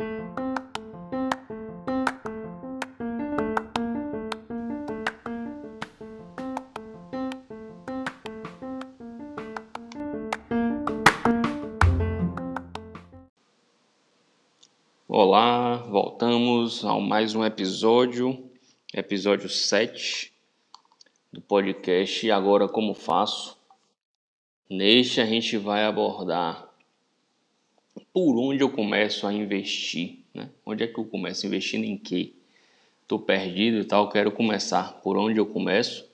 Olá, voltamos a mais um episódio, episódio 7 do podcast Agora Como Faço. Neste a gente vai abordar por onde eu começo a investir, né? Onde é que eu começo investindo em quê? Estou perdido e tal, quero começar por onde eu começo.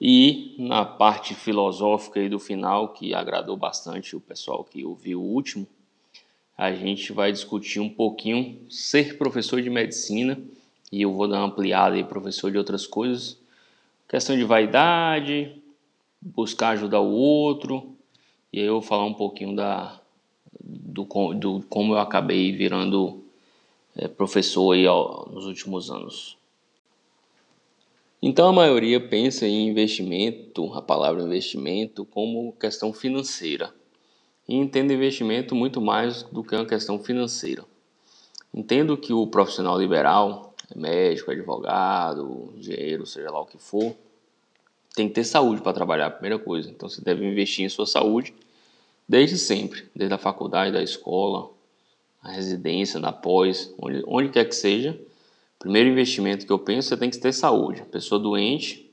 E na parte filosófica aí do final, que agradou bastante o pessoal que ouviu o último, a gente vai discutir um pouquinho ser professor de medicina e eu vou dar uma ampliada aí professor de outras coisas, questão de vaidade, buscar ajudar o outro e aí eu vou falar um pouquinho da do, do como eu acabei virando é, professor aí ó, nos últimos anos. Então a maioria pensa em investimento, a palavra investimento, como questão financeira e entendo investimento muito mais do que uma questão financeira. Entendo que o profissional liberal, médico, advogado, engenheiro, seja lá o que for, tem que ter saúde para trabalhar, a primeira coisa. Então você deve investir em sua saúde desde sempre, desde a faculdade, da escola, a residência, na pós, onde, onde quer que seja. Primeiro investimento que eu penso, você tem que ter saúde. pessoa doente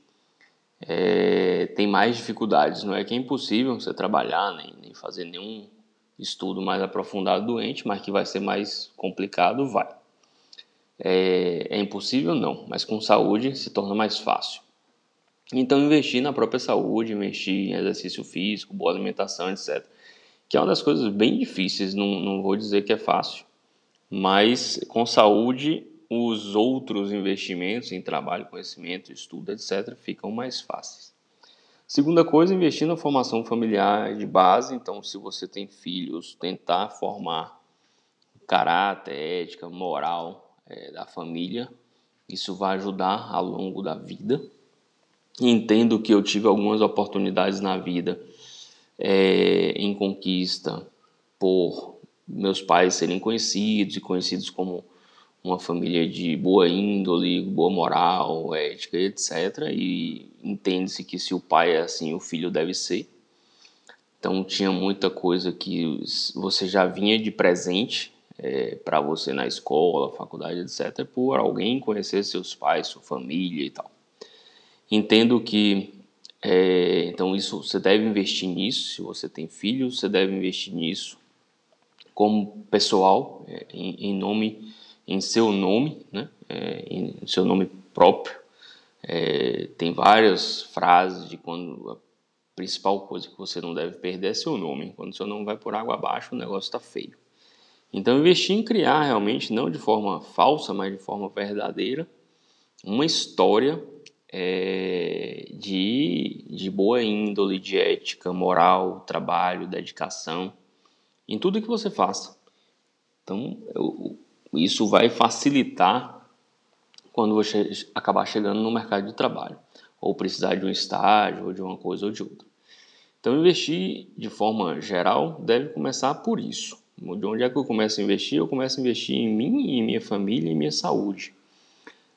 é, tem mais dificuldades. Não é que é impossível você trabalhar nem, nem fazer nenhum estudo mais aprofundado doente, mas que vai ser mais complicado, vai. É, é, impossível? Não, mas com saúde se torna mais fácil. Então, investir na própria saúde, investir em exercício físico, boa alimentação, etc. Que é uma das coisas bem difíceis, não, não vou dizer que é fácil, mas com saúde os outros investimentos em trabalho, conhecimento, estudo, etc., ficam mais fáceis. Segunda coisa, investir na formação familiar de base. Então, se você tem filhos, tentar formar caráter, ética, moral é, da família. Isso vai ajudar ao longo da vida. Entendo que eu tive algumas oportunidades na vida é, em conquista por meus pais serem conhecidos e conhecidos como uma família de boa índole, boa moral, ética, etc. E entende-se que se o pai é assim, o filho deve ser. Então tinha muita coisa que você já vinha de presente é, para você na escola, faculdade, etc., por alguém conhecer seus pais, sua família e tal. Entendo que é, então isso você deve investir nisso. Se você tem filhos, você deve investir nisso como pessoal, é, em, em nome em seu nome, né? É, em seu nome próprio. É, tem várias frases de quando a principal coisa que você não deve perder é seu nome. Quando seu nome vai por água abaixo, o negócio está feio. Então, investir em criar realmente, não de forma falsa, mas de forma verdadeira, uma história é, de, de boa índole, de ética, moral, trabalho, dedicação, em tudo que você faça. Então, eu, isso vai facilitar quando você acabar chegando no mercado de trabalho, ou precisar de um estágio, ou de uma coisa ou de outra. Então, investir de forma geral deve começar por isso. De onde é que eu começo a investir? Eu começo a investir em mim, em minha família, em minha saúde.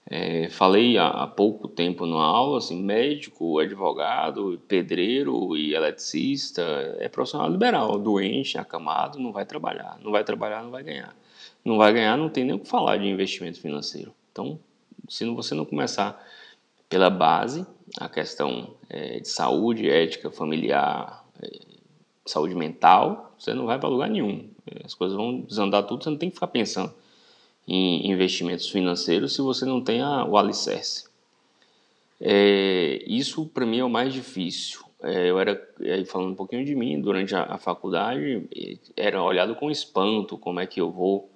É, falei há, há, pouco tempo na aula, assim, médico, advogado, pedreiro e eletricista é profissional liberal, doente, acamado, não vai trabalhar, não vai trabalhar, não vai ganhar não vai ganhar, não tem nem o que falar de investimento financeiro. Então, se você não começar pela base, a questão é, de saúde, ética, familiar, é, saúde mental, você não vai para lugar nenhum. As coisas vão desandar tudo, você não tem que ficar pensando em investimentos financeiros se você não tem a, o alicerce. É, isso para mim é o mais difícil. É, eu era, falando um pouquinho de mim, durante a, a faculdade, era olhado com espanto como é que eu vou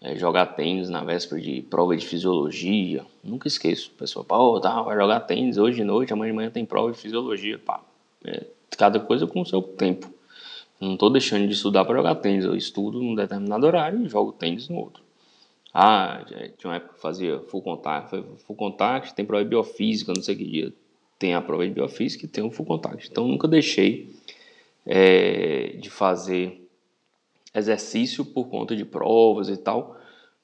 é, jogar tênis na véspera de prova de fisiologia. Nunca esqueço. O pessoal, pô, tá, vai jogar tênis hoje de noite, amanhã de manhã tem prova de fisiologia. Pá. É, cada coisa com o seu tempo. Não estou deixando de estudar para jogar tênis. Eu estudo num determinado horário e jogo tênis no outro. Ah, tinha uma época que fazia full contact. Full contact, tem prova de biofísica, não sei que dia. Tem a prova de biofísica e tem o full contact. Então nunca deixei é, de fazer exercício por conta de provas e tal,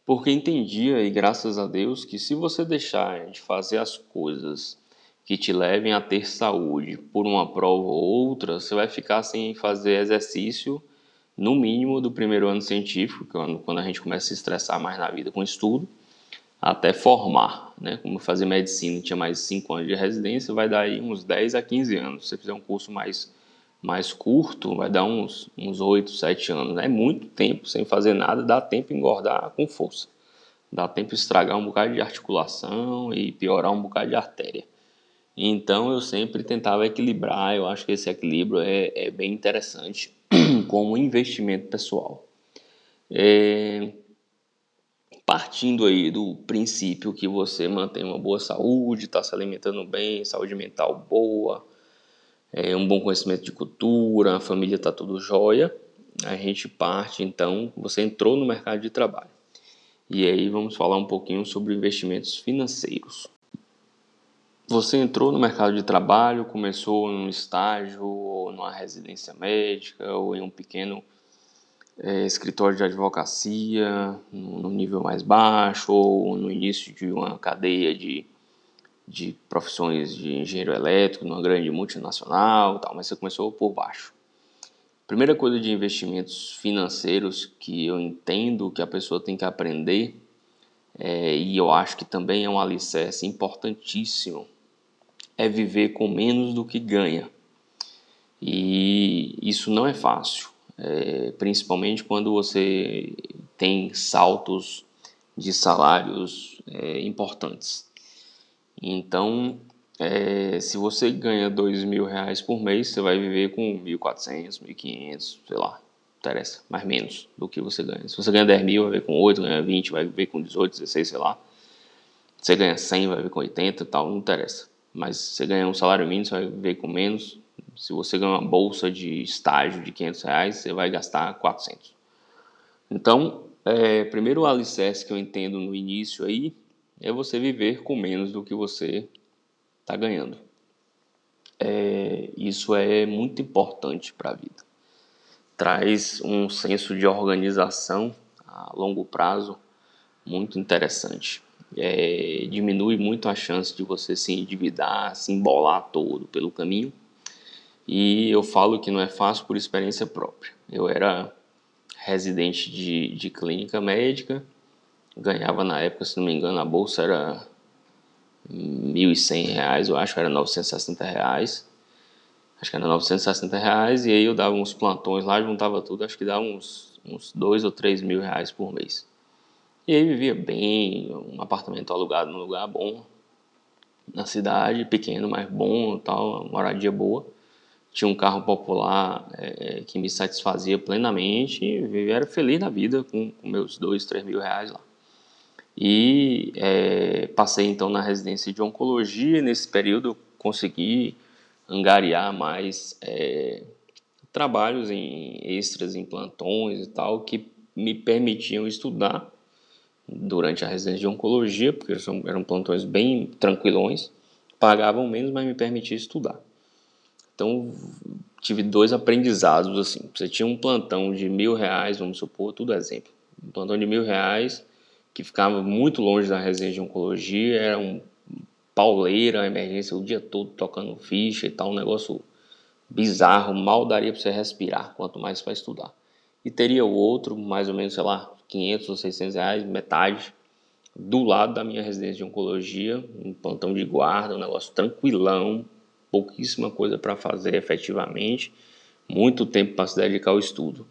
porque entendia e graças a Deus que se você deixar de fazer as coisas que te levem a ter saúde por uma prova ou outra, você vai ficar sem fazer exercício no mínimo do primeiro ano científico, quando, quando a gente começa a se estressar mais na vida com estudo, até formar, né? Como fazer medicina tinha mais 5 anos de residência, vai dar aí uns 10 a 15 anos. Se você fizer um curso mais mais curto, vai dar uns, uns 8, 7 anos. É muito tempo sem fazer nada, dá tempo engordar com força. Dá tempo estragar um bocado de articulação e piorar um bocado de artéria. Então eu sempre tentava equilibrar, eu acho que esse equilíbrio é, é bem interessante como investimento pessoal. É, partindo aí do princípio que você mantém uma boa saúde, está se alimentando bem, saúde mental boa, é, um bom conhecimento de cultura, a família está tudo jóia, a gente parte então, você entrou no mercado de trabalho. E aí vamos falar um pouquinho sobre investimentos financeiros. Você entrou no mercado de trabalho, começou num estágio, ou numa residência médica, ou em um pequeno é, escritório de advocacia, no nível mais baixo, ou no início de uma cadeia de de profissões de engenheiro elétrico numa grande multinacional, tal, mas você começou por baixo. Primeira coisa de investimentos financeiros que eu entendo que a pessoa tem que aprender, é, e eu acho que também é um alicerce importantíssimo, é viver com menos do que ganha. E isso não é fácil, é, principalmente quando você tem saltos de salários é, importantes. Então, é, se você ganha dois mil reais por mês, você vai viver com 1.400, 1.500, sei lá, interessa, mais menos do que você ganha. Se você ganha 10 mil, vai viver com 8, ganha 20, vai viver com 18, 16, sei lá. Se você ganha 100, vai viver com 80 e tal, não interessa. Mas você ganha um salário mínimo, você vai viver com menos. Se você ganha uma bolsa de estágio de 500 reais, você vai gastar 400. Então, é, primeiro o alicerce que eu entendo no início aí é você viver com menos do que você está ganhando. É, isso é muito importante para a vida. Traz um senso de organização a longo prazo muito interessante. É, diminui muito a chance de você se endividar, se embolar todo pelo caminho. E eu falo que não é fácil por experiência própria. Eu era residente de, de clínica médica ganhava na época, se não me engano, a bolsa era R$ 1.100, eu acho, era 960 reais. Acho que era 960 reais, e aí eu dava uns plantões lá, juntava tudo, acho que dava uns, uns 2 ou 3 mil reais por mês. E aí vivia bem, um apartamento alugado num lugar bom, na cidade, pequeno, mas bom tal, moradia boa. Tinha um carro popular é, que me satisfazia plenamente e era feliz na vida com, com meus 2, 3 mil reais lá. E é, passei então na residência de oncologia. Nesse período consegui angariar mais é, trabalhos em extras, em plantões e tal, que me permitiam estudar durante a residência de oncologia, porque eram plantões bem tranquilões, pagavam menos, mas me permitia estudar. Então tive dois aprendizados assim. Você tinha um plantão de mil reais, vamos supor, tudo exemplo. Um plantão de mil reais que ficava muito longe da residência de oncologia, era um pauleira, emergência o dia todo tocando ficha e tal, um negócio bizarro, mal daria para você respirar, quanto mais para estudar. E teria o outro, mais ou menos, sei lá, 500 ou 600 reais, metade, do lado da minha residência de oncologia, um plantão de guarda, um negócio tranquilão, pouquíssima coisa para fazer efetivamente, muito tempo para se dedicar ao estudo.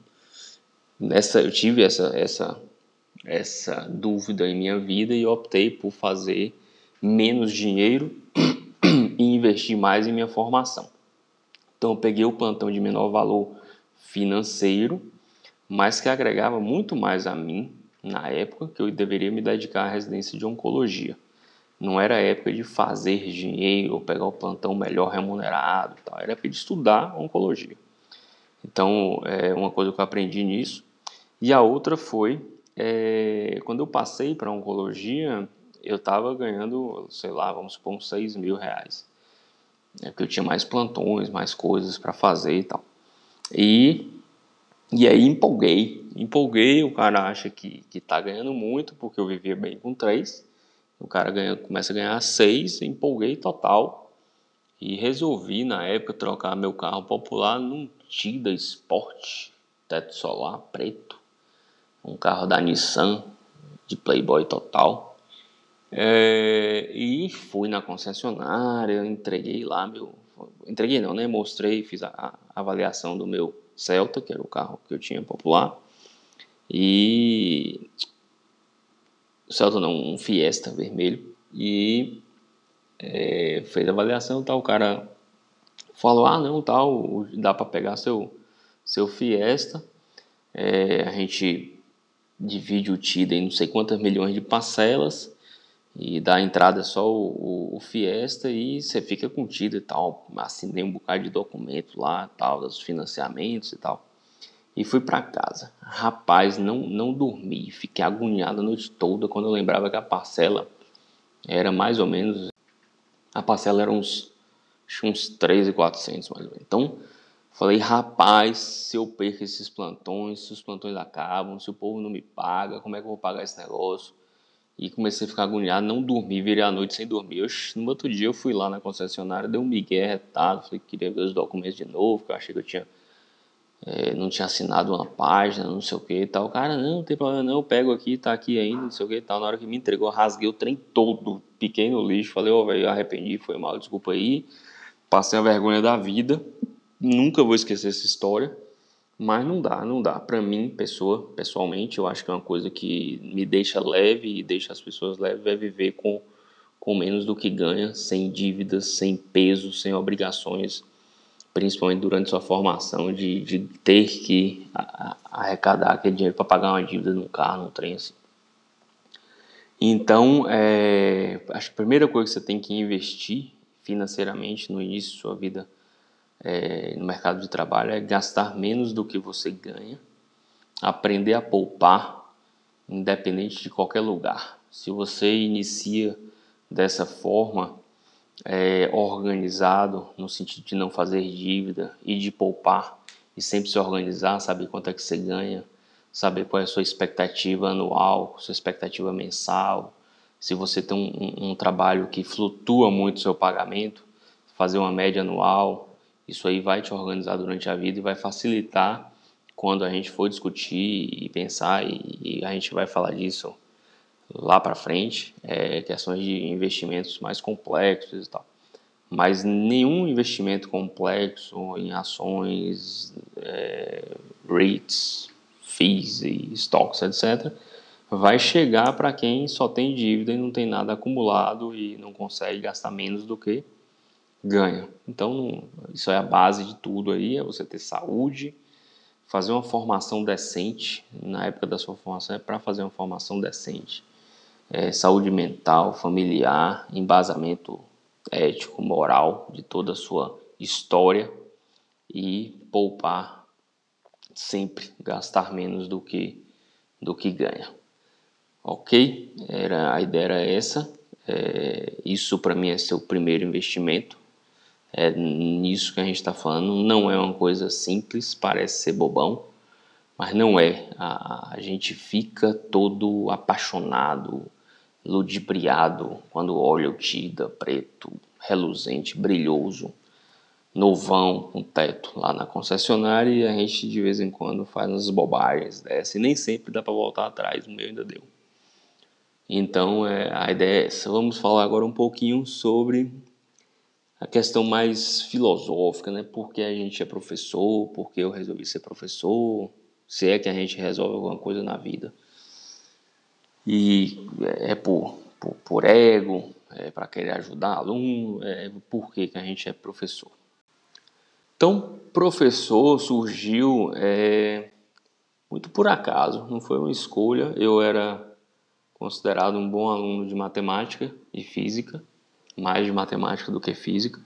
Nessa, eu tive essa, essa essa dúvida em minha vida e optei por fazer menos dinheiro e investir mais em minha formação. Então eu peguei o plantão de menor valor financeiro, mas que agregava muito mais a mim na época que eu deveria me dedicar à residência de oncologia. Não era época de fazer dinheiro ou pegar o plantão melhor remunerado, tal. era época de estudar oncologia. Então, é uma coisa que eu aprendi nisso. E a outra foi é, quando eu passei para oncologia, eu estava ganhando, sei lá, vamos supor, uns 6 mil reais. É porque eu tinha mais plantões, mais coisas para fazer e tal. E E aí empolguei, empolguei, o cara acha que, que tá ganhando muito, porque eu vivia bem com três. O cara ganha, começa a ganhar seis, empolguei total. E resolvi, na época, trocar meu carro popular num Tida Sport, teto solar preto. Um carro da Nissan, de Playboy total. É, e fui na concessionária, entreguei lá meu. Entreguei não, né? Mostrei, fiz a, a avaliação do meu Celta, que era o carro que eu tinha popular. E. Celta não, um Fiesta vermelho. E é, fez a avaliação tal. O cara falou: ah, não, tal, dá para pegar seu, seu Fiesta. É, a gente divide o TIDA em não sei quantas milhões de parcelas e dá entrada só o, o, o, Fiesta e você fica com o TIDA e tal. Assinei um bocado de documento lá, tal, dos financiamentos e tal. E fui para casa. Rapaz, não, não dormi, fiquei agoniado a noite toda quando eu lembrava que a parcela era mais ou menos. A parcela era uns, uns 3,400 mais ou menos. Então, Falei, rapaz, se eu perco esses plantões, se os plantões acabam, se o povo não me paga, como é que eu vou pagar esse negócio? E comecei a ficar agoniado, não dormi, virei a noite sem dormir. Oxe, no outro dia eu fui lá na concessionária, dei um migué retado, falei que queria ver os documentos de novo, que eu achei que eu tinha, é, não tinha assinado uma página, não sei o que e tal. Cara, não, não tem problema não, eu pego aqui, tá aqui ainda, não sei o que e tal. Na hora que me entregou, rasguei o trem todo, piquei no lixo, falei, ô, oh, velho, arrependi, foi mal, desculpa aí. Passei a vergonha da vida, Nunca vou esquecer essa história, mas não dá, não dá. Para mim, pessoa, pessoalmente, eu acho que é uma coisa que me deixa leve e deixa as pessoas leves é viver com, com menos do que ganha, sem dívidas, sem peso, sem obrigações, principalmente durante sua formação, de, de ter que arrecadar aquele dinheiro para pagar uma dívida num carro, num trem assim. Então, é, acho que a primeira coisa que você tem que investir financeiramente no início da sua vida é, no mercado de trabalho é gastar menos do que você ganha, aprender a poupar, independente de qualquer lugar. Se você inicia dessa forma, é, organizado, no sentido de não fazer dívida e de poupar, e sempre se organizar, saber quanto é que você ganha, saber qual é a sua expectativa anual, sua expectativa mensal, se você tem um, um, um trabalho que flutua muito o seu pagamento, fazer uma média anual, isso aí vai te organizar durante a vida e vai facilitar quando a gente for discutir e pensar, e, a gente vai falar disso lá para frente, é, questões de investimentos mais complexos e tal. Mas nenhum investimento complexo em ações, é, REITs, FIIs e stocks, etc., vai chegar para quem só tem dívida e não tem nada acumulado e não consegue gastar menos do que ganha. Então, isso é a base de tudo aí, é você ter saúde, fazer uma formação decente, na época da sua formação é para fazer uma formação decente. É, saúde mental, familiar, embasamento ético, moral de toda a sua história e poupar sempre, gastar menos do que do que ganha. Ok? Era, a ideia era essa. É, isso para mim é seu primeiro investimento é nisso que a gente está falando. Não é uma coisa simples, parece ser bobão, mas não é. A, a gente fica todo apaixonado, ludibriado quando olha o Tida preto, reluzente, brilhoso, novão com teto lá na concessionária e a gente de vez em quando faz umas bobagens dessa e nem sempre dá para voltar atrás, o meu ainda deu. Então é, a ideia é essa. Vamos falar agora um pouquinho sobre a questão mais filosófica, né? Por que a gente é professor, por que eu resolvi ser professor, se é que a gente resolve alguma coisa na vida. E é por, por, por ego, é para querer ajudar aluno, é por que, que a gente é professor. Então, professor surgiu é, muito por acaso, não foi uma escolha. Eu era considerado um bom aluno de matemática e física, mais de matemática do que física.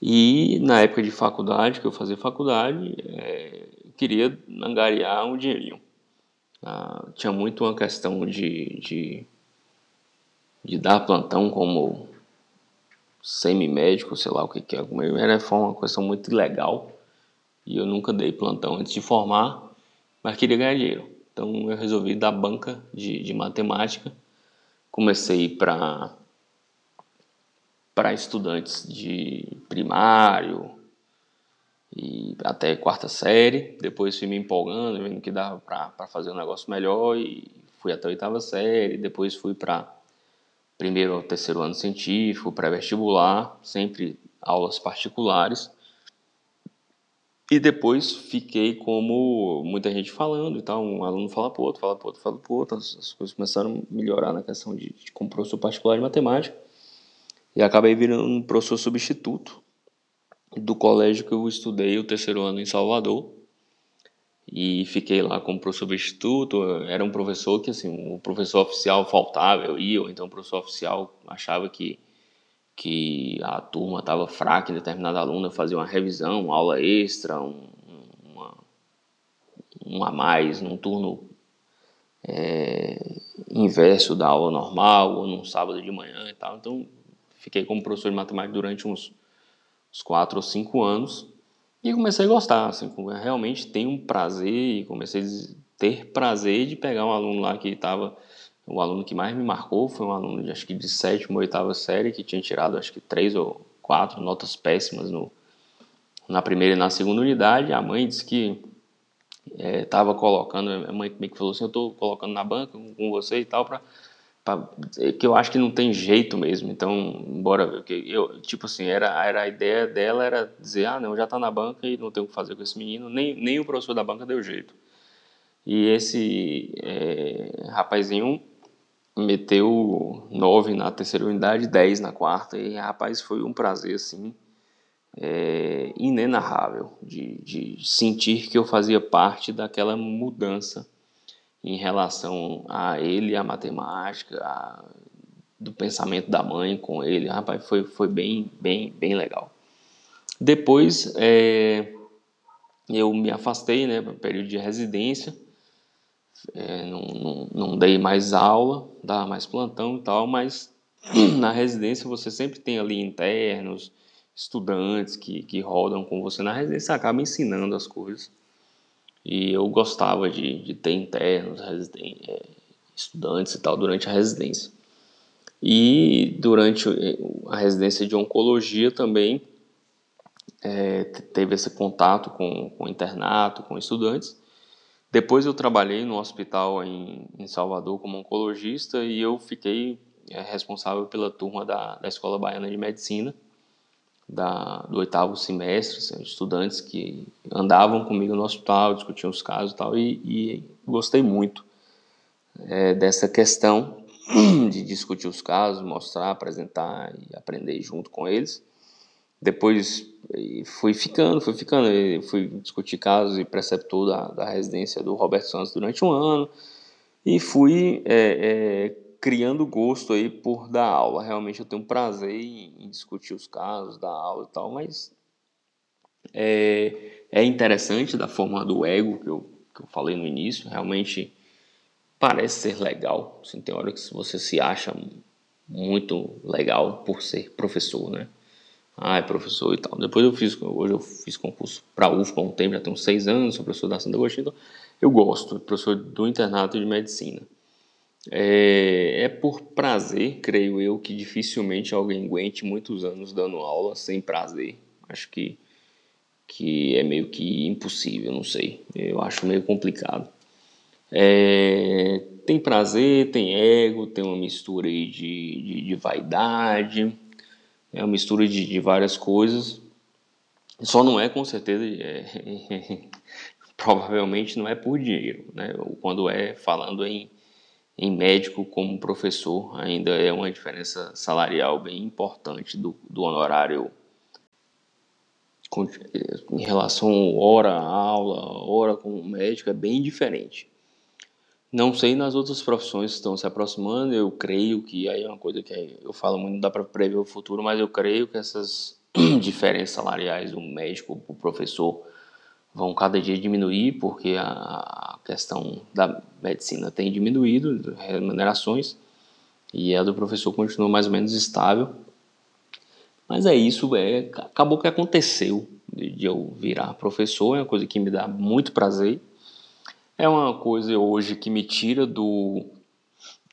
E na época de faculdade, que eu fazia faculdade, é, queria angariar um dinheirinho. Ah, tinha muito uma questão de, de, de dar plantão como semi-médico, sei lá o que que é. Era, uma questão muito legal. e eu nunca dei plantão antes de formar, mas queria ganhar dinheiro. Então eu resolvi dar banca de, de matemática. Comecei para para estudantes de primário e até quarta série. Depois fui me empolgando, vendo que dava para fazer um negócio melhor e fui até a oitava série. Depois fui para primeiro ao terceiro ano científico, pré-vestibular, sempre aulas particulares. E depois fiquei como muita gente falando e tal, um aluno fala pro outro, fala pro outro, fala pro outro, as, as coisas começaram a melhorar na questão de, de como professor particular de matemática. E acabei virando um professor substituto do colégio que eu estudei o terceiro ano em Salvador. E fiquei lá como professor substituto. Era um professor que, assim, o professor oficial faltava, eu ia, ou então o professor oficial achava que que a turma estava fraca em determinada aluna, fazia uma revisão, uma aula extra, um, uma, um a mais num turno é, inverso da aula normal, ou num sábado de manhã e tal. Então, fiquei como professor de matemática durante uns, uns quatro ou cinco anos e comecei a gostar, assim, realmente tenho um prazer e comecei a ter prazer de pegar um aluno lá que estava o aluno que mais me marcou foi um aluno de acho que de sétima ou oitava série que tinha tirado acho que três ou quatro notas péssimas no, na primeira e na segunda unidade. A mãe disse que estava é, colocando, a mãe meio que falou assim, eu estou colocando na banca com você e tal para que eu acho que não tem jeito mesmo. Então, embora eu tipo assim era era a ideia dela era dizer ah não já está na banca e não tem o que fazer com esse menino. Nem nem o professor da banca deu jeito. E esse é, rapazinho meteu 9 na terceira unidade, 10 na quarta, e rapaz, foi um prazer assim é, inenarrável de, de sentir que eu fazia parte daquela mudança em relação a ele, a matemática, a, do pensamento da mãe com ele, rapaz, foi, foi bem, bem, bem legal. Depois é, eu me afastei, né, período de residência, é, não, não, não, dei mais aula, dava mais plantão e tal, mas na residência você sempre tem ali internos, estudantes que, que rodam com você na residência, acaba ensinando as coisas. E eu gostava de, de ter internos, é, estudantes e tal durante a residência. E durante a residência de oncologia também é, teve esse contato com, com internato, com estudantes. Depois eu trabalhei no hospital em, em Salvador como oncologista e eu fiquei é, responsável pela turma da, da Escola Baiana de Medicina, da, do oitavo semestre, assim, estudantes que andavam comigo no hospital, discutiam os casos e tal, e, e gostei muito é, dessa questão de discutir os casos, mostrar, apresentar e aprender junto com eles. Depois fui ficando, fui ficando, fui discutir casos e preceptor da, da residência do Roberto Santos durante um ano e fui é, é, criando gosto aí por dar aula. Realmente eu tenho prazer em, discutir os casos, dar aula e tal, mas é, é interessante da forma do ego que eu, que eu falei no início, realmente parece ser legal. Assim, tem hora que você se acha muito legal por ser professor, né? ah, é professor e tal. Depois eu fiz, hoje eu fiz concurso para UFPA há um tempo, já tenho seis anos, sou professor da Santa Agostinho, então eu gosto, professor do internato de medicina. É, é, por prazer, creio eu, que dificilmente alguém aguente muitos anos dando aula sem prazer. Acho que, que é meio que impossível, não sei. Eu acho meio complicado. É, tem prazer, tem ego, tem uma mistura aí de, de, de vaidade, é uma mistura de, de várias coisas. Só não é com certeza, é, provavelmente não é por dinheiro, né? Quando é falando em, em médico como professor, ainda é uma diferença salarial bem importante do, do honorário em relação hora aula, hora com médico, é bem diferente. Não sei nas outras profissões que estão se aproximando, eu creio que aí é uma coisa que eu falo muito, não dá para prever o futuro, mas eu creio que essas diferenças salariais do médico para o professor vão cada dia diminuir, porque a questão da medicina tem diminuído, remunerações, e a do professor continua mais ou menos estável. Mas é isso, é, acabou que aconteceu. de eu virar professor, é uma coisa que me dá muito prazer. É uma coisa hoje que me tira do,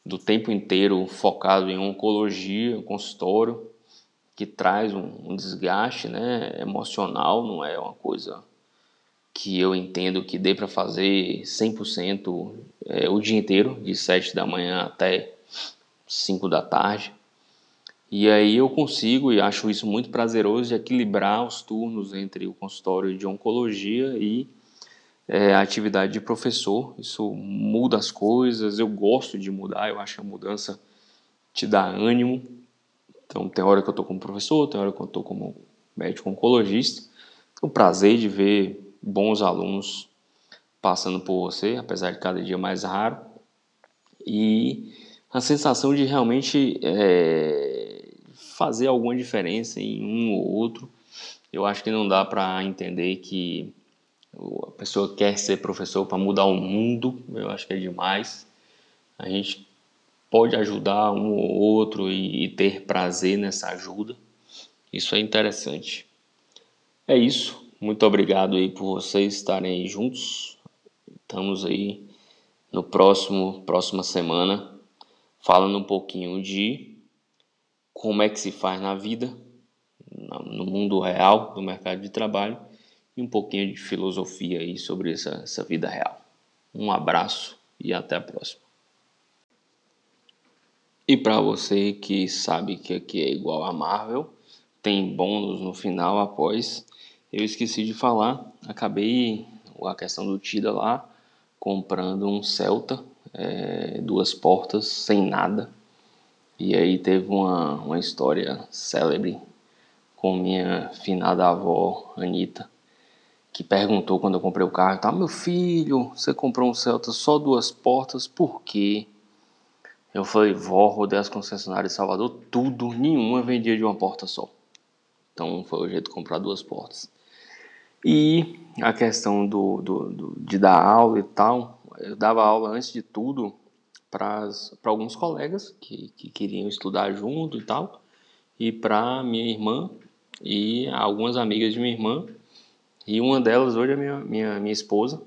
do tempo inteiro focado em oncologia, consultório, que traz um, um desgaste né, emocional, não é uma coisa que eu entendo que dê para fazer 100% é, o dia inteiro, de 7 da manhã até 5 da tarde. E aí eu consigo, e acho isso muito prazeroso, de equilibrar os turnos entre o consultório de oncologia e é, a atividade de professor. Isso muda as coisas, eu gosto de mudar, eu acho que a mudança te dá ânimo. Então tem hora que eu estou como professor, tem hora que eu estou como médico oncologista. O prazer de ver bons alunos passando por você, apesar de cada dia mais raro. E a sensação de realmente é, fazer alguma diferença em um ou outro. Eu acho que não dá para entender que a pessoa quer ser professor para mudar o mundo. Eu acho que é demais. A gente pode ajudar um ou outro e, e ter prazer nessa ajuda. Isso é interessante. É isso. Muito obrigado aí por vocês estarem aí juntos. Estamos aí no próximo próxima semana falando um pouquinho de como é que se faz na vida, no mundo real do mercado de trabalho e um pouquinho de filosofia aí sobre essa, essa vida real. Um abraço e até a próxima. E para você que sabe que aqui é igual a Marvel, tem bônus no final após. Eu esqueci de falar, acabei a questão do Tida lá comprando um Celta, é, duas portas, sem nada e aí teve uma, uma história célebre com minha finada avó, Anitta, que perguntou quando eu comprei o carro, tá, meu filho, você comprou um Celta só duas portas, por quê? Eu falei, vó, rodei as concessionárias de Salvador, tudo, nenhuma vendia de uma porta só. Então foi o jeito de comprar duas portas. E a questão do, do, do de dar aula e tal, eu dava aula antes de tudo para alguns colegas que, que queriam estudar junto e tal, e para minha irmã e algumas amigas de minha irmã. E uma delas hoje é minha, minha, minha esposa.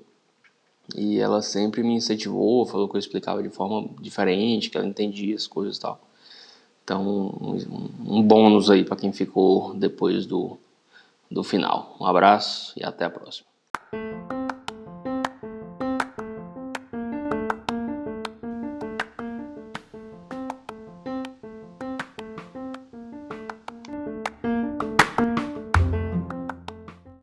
E ela sempre me incentivou, falou que eu explicava de forma diferente, que ela entendia as coisas e tal. Então, um, um bônus aí para quem ficou depois do, do final. Um abraço e até a próxima.